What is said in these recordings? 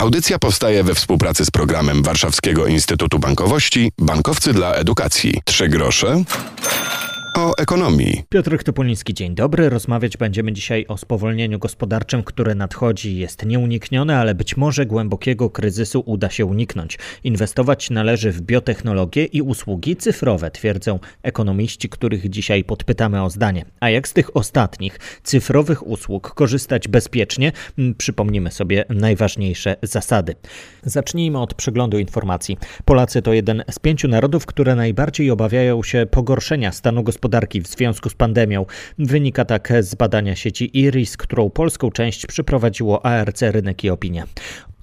Audycja powstaje we współpracy z programem Warszawskiego Instytutu Bankowości Bankowcy dla Edukacji. Trzy grosze o ekonomii. Piotr Topoliński, dzień dobry. Rozmawiać będziemy dzisiaj o spowolnieniu gospodarczym, które nadchodzi. Jest nieuniknione, ale być może głębokiego kryzysu uda się uniknąć. Inwestować należy w biotechnologie i usługi cyfrowe, twierdzą ekonomiści, których dzisiaj podpytamy o zdanie. A jak z tych ostatnich cyfrowych usług korzystać bezpiecznie? Mm, przypomnimy sobie najważniejsze zasady. Zacznijmy od przeglądu informacji. Polacy to jeden z pięciu narodów, które najbardziej obawiają się pogorszenia stanu gospodarczego gospodarki w związku z pandemią. Wynika tak z badania sieci IRIS, którą polską część przeprowadziło ARC Rynek i Opinia.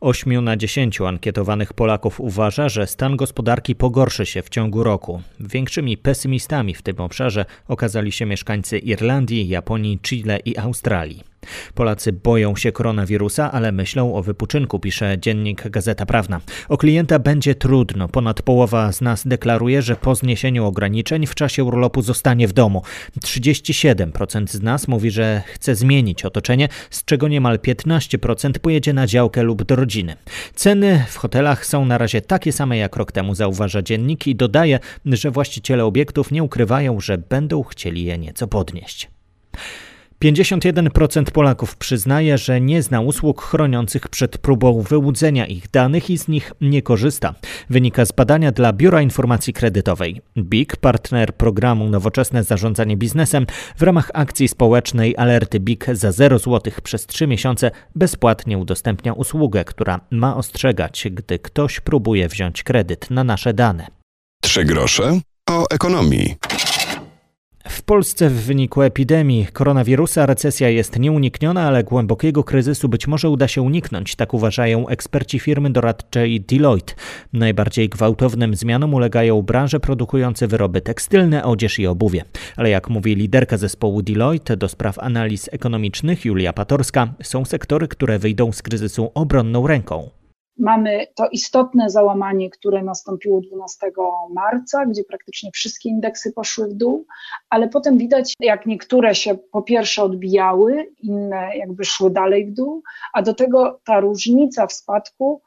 8 na 10 ankietowanych Polaków uważa, że stan gospodarki pogorszy się w ciągu roku. Większymi pesymistami w tym obszarze okazali się mieszkańcy Irlandii, Japonii, Chile i Australii. Polacy boją się koronawirusa, ale myślą o wypoczynku, pisze dziennik Gazeta Prawna. O klienta będzie trudno. Ponad połowa z nas deklaruje, że po zniesieniu ograniczeń w czasie urlopu zostanie w domu. 37% z nas mówi, że chce zmienić otoczenie, z czego niemal 15% pojedzie na działkę lub do rodziny. Ceny w hotelach są na razie takie same jak rok temu, zauważa dziennik i dodaje, że właściciele obiektów nie ukrywają, że będą chcieli je nieco podnieść. 51% Polaków przyznaje, że nie zna usług chroniących przed próbą wyłudzenia ich danych i z nich nie korzysta. Wynika z badania dla Biura Informacji Kredytowej. BIG, partner programu Nowoczesne Zarządzanie Biznesem, w ramach akcji społecznej Alerty BIG za 0 zł przez 3 miesiące bezpłatnie udostępnia usługę, która ma ostrzegać, gdy ktoś próbuje wziąć kredyt na nasze dane. Trzy grosze o ekonomii. W Polsce w wyniku epidemii koronawirusa recesja jest nieunikniona, ale głębokiego kryzysu być może uda się uniknąć, tak uważają eksperci firmy doradczej Deloitte. Najbardziej gwałtownym zmianom ulegają branże produkujące wyroby tekstylne, odzież i obuwie. Ale jak mówi liderka zespołu Deloitte do spraw analiz ekonomicznych Julia Patorska, są sektory, które wyjdą z kryzysu obronną ręką. Mamy to istotne załamanie, które nastąpiło 12 marca, gdzie praktycznie wszystkie indeksy poszły w dół, ale potem widać, jak niektóre się po pierwsze odbijały, inne jakby szły dalej w dół, a do tego ta różnica w spadku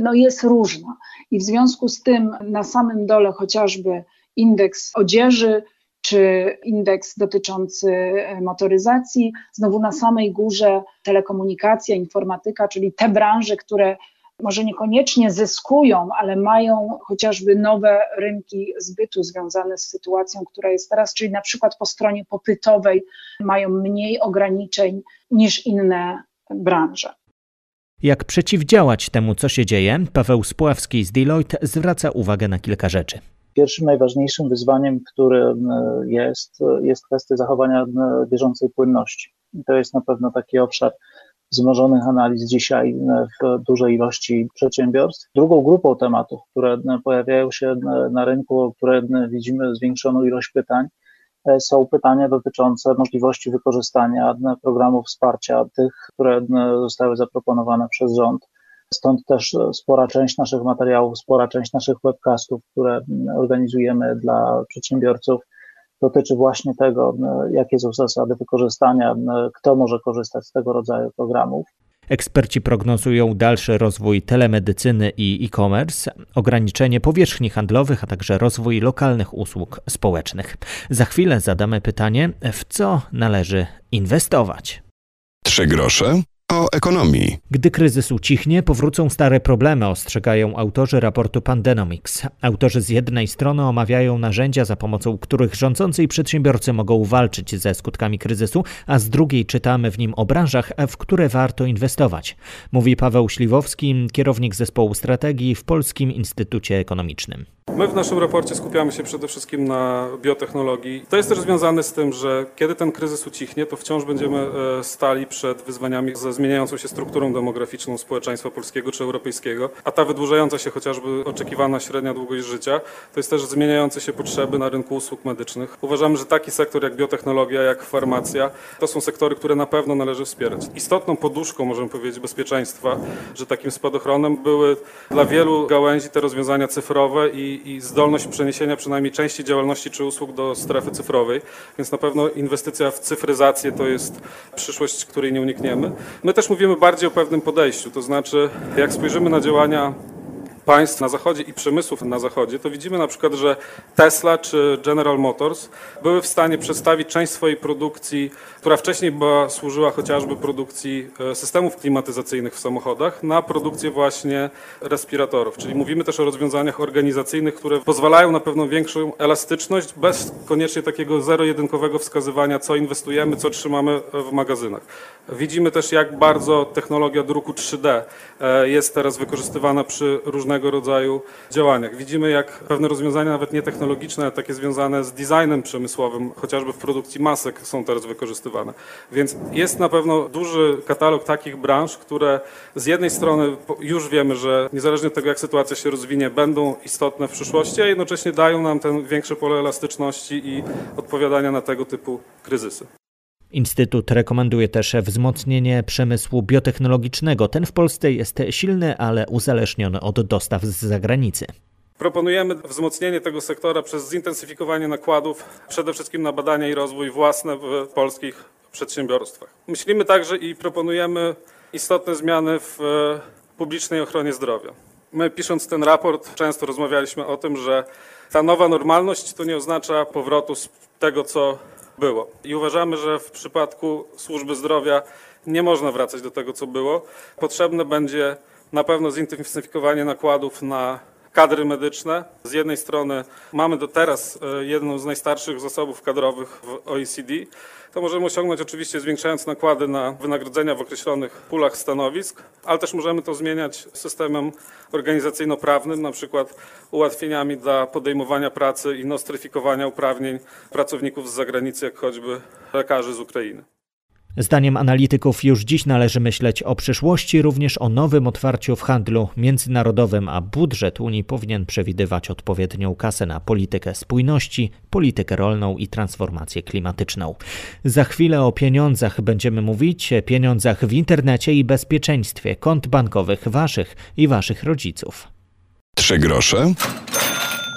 no jest różna. I w związku z tym na samym dole chociażby indeks odzieży, czy indeks dotyczący motoryzacji, znowu na samej górze telekomunikacja, informatyka, czyli te branże, które może niekoniecznie zyskują, ale mają chociażby nowe rynki zbytu związane z sytuacją, która jest teraz, czyli na przykład po stronie popytowej mają mniej ograniczeń niż inne branże. Jak przeciwdziałać temu, co się dzieje, Paweł Spławski z Deloitte zwraca uwagę na kilka rzeczy. Pierwszym najważniejszym wyzwaniem, którym jest, jest kwestia zachowania bieżącej płynności. To jest na pewno taki obszar, wzmożonych analiz dzisiaj w dużej ilości przedsiębiorstw. Drugą grupą tematów, które pojawiają się na rynku, które widzimy zwiększoną ilość pytań, są pytania dotyczące możliwości wykorzystania programów wsparcia, tych, które zostały zaproponowane przez rząd. Stąd też spora część naszych materiałów, spora część naszych webcastów, które organizujemy dla przedsiębiorców, dotyczy właśnie tego, jakie są zasady wykorzystania, kto może korzystać z tego rodzaju programów. Eksperci prognozują dalszy rozwój telemedycyny i e-commerce, ograniczenie powierzchni handlowych, a także rozwój lokalnych usług społecznych. Za chwilę zadamy pytanie, w co należy inwestować. Trzy grosze o ekonomii. Gdy kryzys ucichnie, powrócą stare problemy, ostrzegają autorzy raportu Pandenomics. Autorzy z jednej strony omawiają narzędzia, za pomocą których rządzący i przedsiębiorcy mogą walczyć ze skutkami kryzysu, a z drugiej czytamy w nim o branżach, w które warto inwestować. Mówi Paweł Śliwowski, kierownik zespołu strategii w Polskim Instytucie Ekonomicznym. My w naszym raporcie skupiamy się przede wszystkim na biotechnologii. To jest też związane z tym, że kiedy ten kryzys ucichnie, to wciąż będziemy e, stali przed wyzwaniami ze zmieniającą się strukturą demograficzną społeczeństwa polskiego czy europejskiego, a ta wydłużająca się chociażby oczekiwana średnia długość życia, to jest też zmieniające się potrzeby na rynku usług medycznych. Uważamy, że taki sektor jak biotechnologia, jak farmacja, to są sektory, które na pewno należy wspierać. Istotną poduszką, możemy powiedzieć, bezpieczeństwa, że takim spadochronem były dla wielu gałęzi te rozwiązania cyfrowe i i zdolność przeniesienia przynajmniej części działalności czy usług do strefy cyfrowej, więc na pewno inwestycja w cyfryzację to jest przyszłość, której nie unikniemy. My też mówimy bardziej o pewnym podejściu, to znaczy jak spojrzymy na działania państw na zachodzie i przemysłów na zachodzie, to widzimy na przykład, że Tesla czy General Motors były w stanie przestawić część swojej produkcji, która wcześniej była, służyła chociażby produkcji e, systemów klimatyzacyjnych w samochodach, na produkcję właśnie respiratorów. Czyli mówimy też o rozwiązaniach organizacyjnych, które pozwalają na pewną większą elastyczność, bez koniecznie takiego zero-jedynkowego wskazywania, co inwestujemy, co trzymamy w magazynach. Widzimy też, jak bardzo technologia druku 3D e, jest teraz wykorzystywana przy różnego rodzaju działaniach. Widzimy, jak pewne rozwiązania, nawet nie technologiczne, ale takie związane z designem przemysłowym, chociażby w produkcji masek, są teraz wykorzystywane. Więc jest na pewno duży katalog takich branż, które z jednej strony już wiemy, że niezależnie od tego, jak sytuacja się rozwinie, będą istotne w przyszłości, a jednocześnie dają nam ten większe pole elastyczności i odpowiadania na tego typu kryzysy. Instytut rekomenduje też wzmocnienie przemysłu biotechnologicznego. Ten w Polsce jest silny, ale uzależniony od dostaw z zagranicy. Proponujemy wzmocnienie tego sektora przez zintensyfikowanie nakładów przede wszystkim na badania i rozwój własne w polskich przedsiębiorstwach. Myślimy także i proponujemy istotne zmiany w publicznej ochronie zdrowia. My pisząc ten raport często rozmawialiśmy o tym, że ta nowa normalność to nie oznacza powrotu z tego, co było. I uważamy, że w przypadku służby zdrowia nie można wracać do tego, co było. Potrzebne będzie na pewno zintensyfikowanie nakładów na kadry medyczne. Z jednej strony mamy do teraz e, jedną z najstarszych zasobów kadrowych w OECD. To możemy osiągnąć oczywiście zwiększając nakłady na wynagrodzenia w określonych pulach stanowisk, ale też możemy to zmieniać systemem organizacyjno-prawnym, na przykład ułatwieniami dla podejmowania pracy i nostryfikowania uprawnień pracowników z zagranicy, jak choćby lekarzy z Ukrainy. Zdaniem analityków już dziś należy myśleć o przyszłości, również o nowym otwarciu w handlu międzynarodowym, a budżet Unii powinien przewidywać odpowiednią kasę na politykę spójności, politykę rolną i transformację klimatyczną. Za chwilę o pieniądzach będziemy mówić, pieniądzach w internecie i bezpieczeństwie kont bankowych waszych i waszych rodziców. Trzy grosze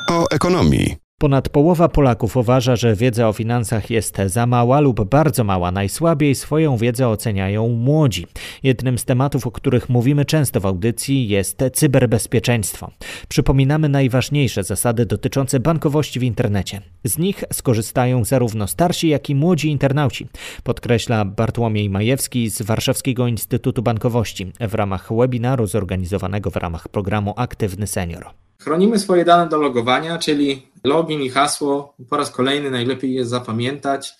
o ekonomii. Ponad połowa Polaków uważa, że wiedza o finansach jest za mała lub bardzo mała. Najsłabiej swoją wiedzę oceniają młodzi. Jednym z tematów, o których mówimy często w audycji, jest cyberbezpieczeństwo. Przypominamy najważniejsze zasady dotyczące bankowości w internecie. Z nich skorzystają zarówno starsi, jak i młodzi internauci, podkreśla Bartłomiej Majewski z Warszawskiego Instytutu Bankowości w ramach webinaru zorganizowanego w ramach programu Aktywny Senior. Chronimy swoje dane do logowania, czyli login i hasło po raz kolejny najlepiej jest zapamiętać,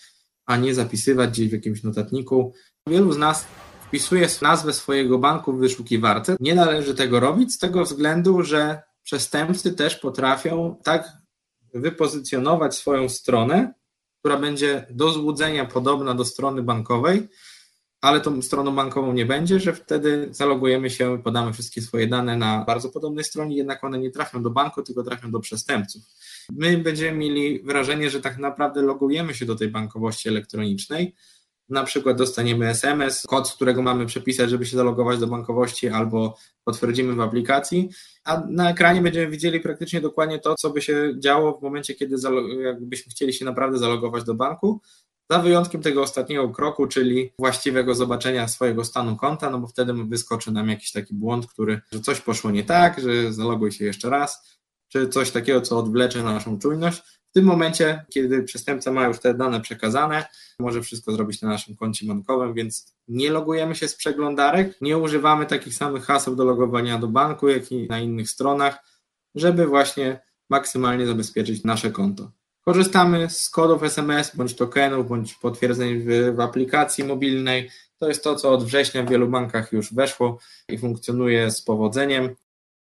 a nie zapisywać gdzieś w jakimś notatniku. Wielu z nas wpisuje nazwę swojego banku w wyszukiwarce. Nie należy tego robić z tego względu, że przestępcy też potrafią tak wypozycjonować swoją stronę, która będzie do złudzenia podobna do strony bankowej, ale tą stroną bankową nie będzie, że wtedy zalogujemy się i podamy wszystkie swoje dane na bardzo podobnej stronie, jednak one nie trafią do banku, tylko trafią do przestępców. My będziemy mieli wrażenie, że tak naprawdę logujemy się do tej bankowości elektronicznej. Na przykład dostaniemy SMS, kod, którego mamy przepisać, żeby się zalogować do bankowości, albo potwierdzimy w aplikacji, a na ekranie będziemy widzieli praktycznie dokładnie to, co by się działo w momencie, kiedy jakbyśmy chcieli się naprawdę zalogować do banku. Za wyjątkiem tego ostatniego kroku, czyli właściwego zobaczenia swojego stanu konta, no bo wtedy wyskoczy nam jakiś taki błąd, który, że coś poszło nie tak, że zaloguj się jeszcze raz, czy coś takiego, co odwlecze naszą czujność. W tym momencie, kiedy przestępca ma już te dane przekazane, może wszystko zrobić na naszym koncie bankowym, więc nie logujemy się z przeglądarek, nie używamy takich samych haseł do logowania do banku, jak i na innych stronach, żeby właśnie maksymalnie zabezpieczyć nasze konto. Korzystamy z kodów SMS bądź tokenów, bądź potwierdzeń w, w, aplikacji mobilnej. To jest to, co od września w wielu bankach już weszło i funkcjonuje z powodzeniem.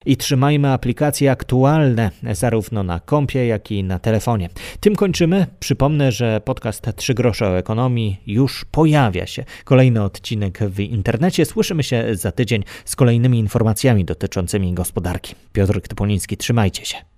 I trzymajmy aplikacje aktualne, zarówno na kompie, jak i na telefonie. Tym kończymy. Przypomnę, że podcast 3 grosze o ekonomii już pojawia się. Kolejny odcinek w internecie. Słyszymy się za tydzień z kolejnymi informacjami dotyczącymi gospodarki. Piotr Typoliński, trzymajcie się.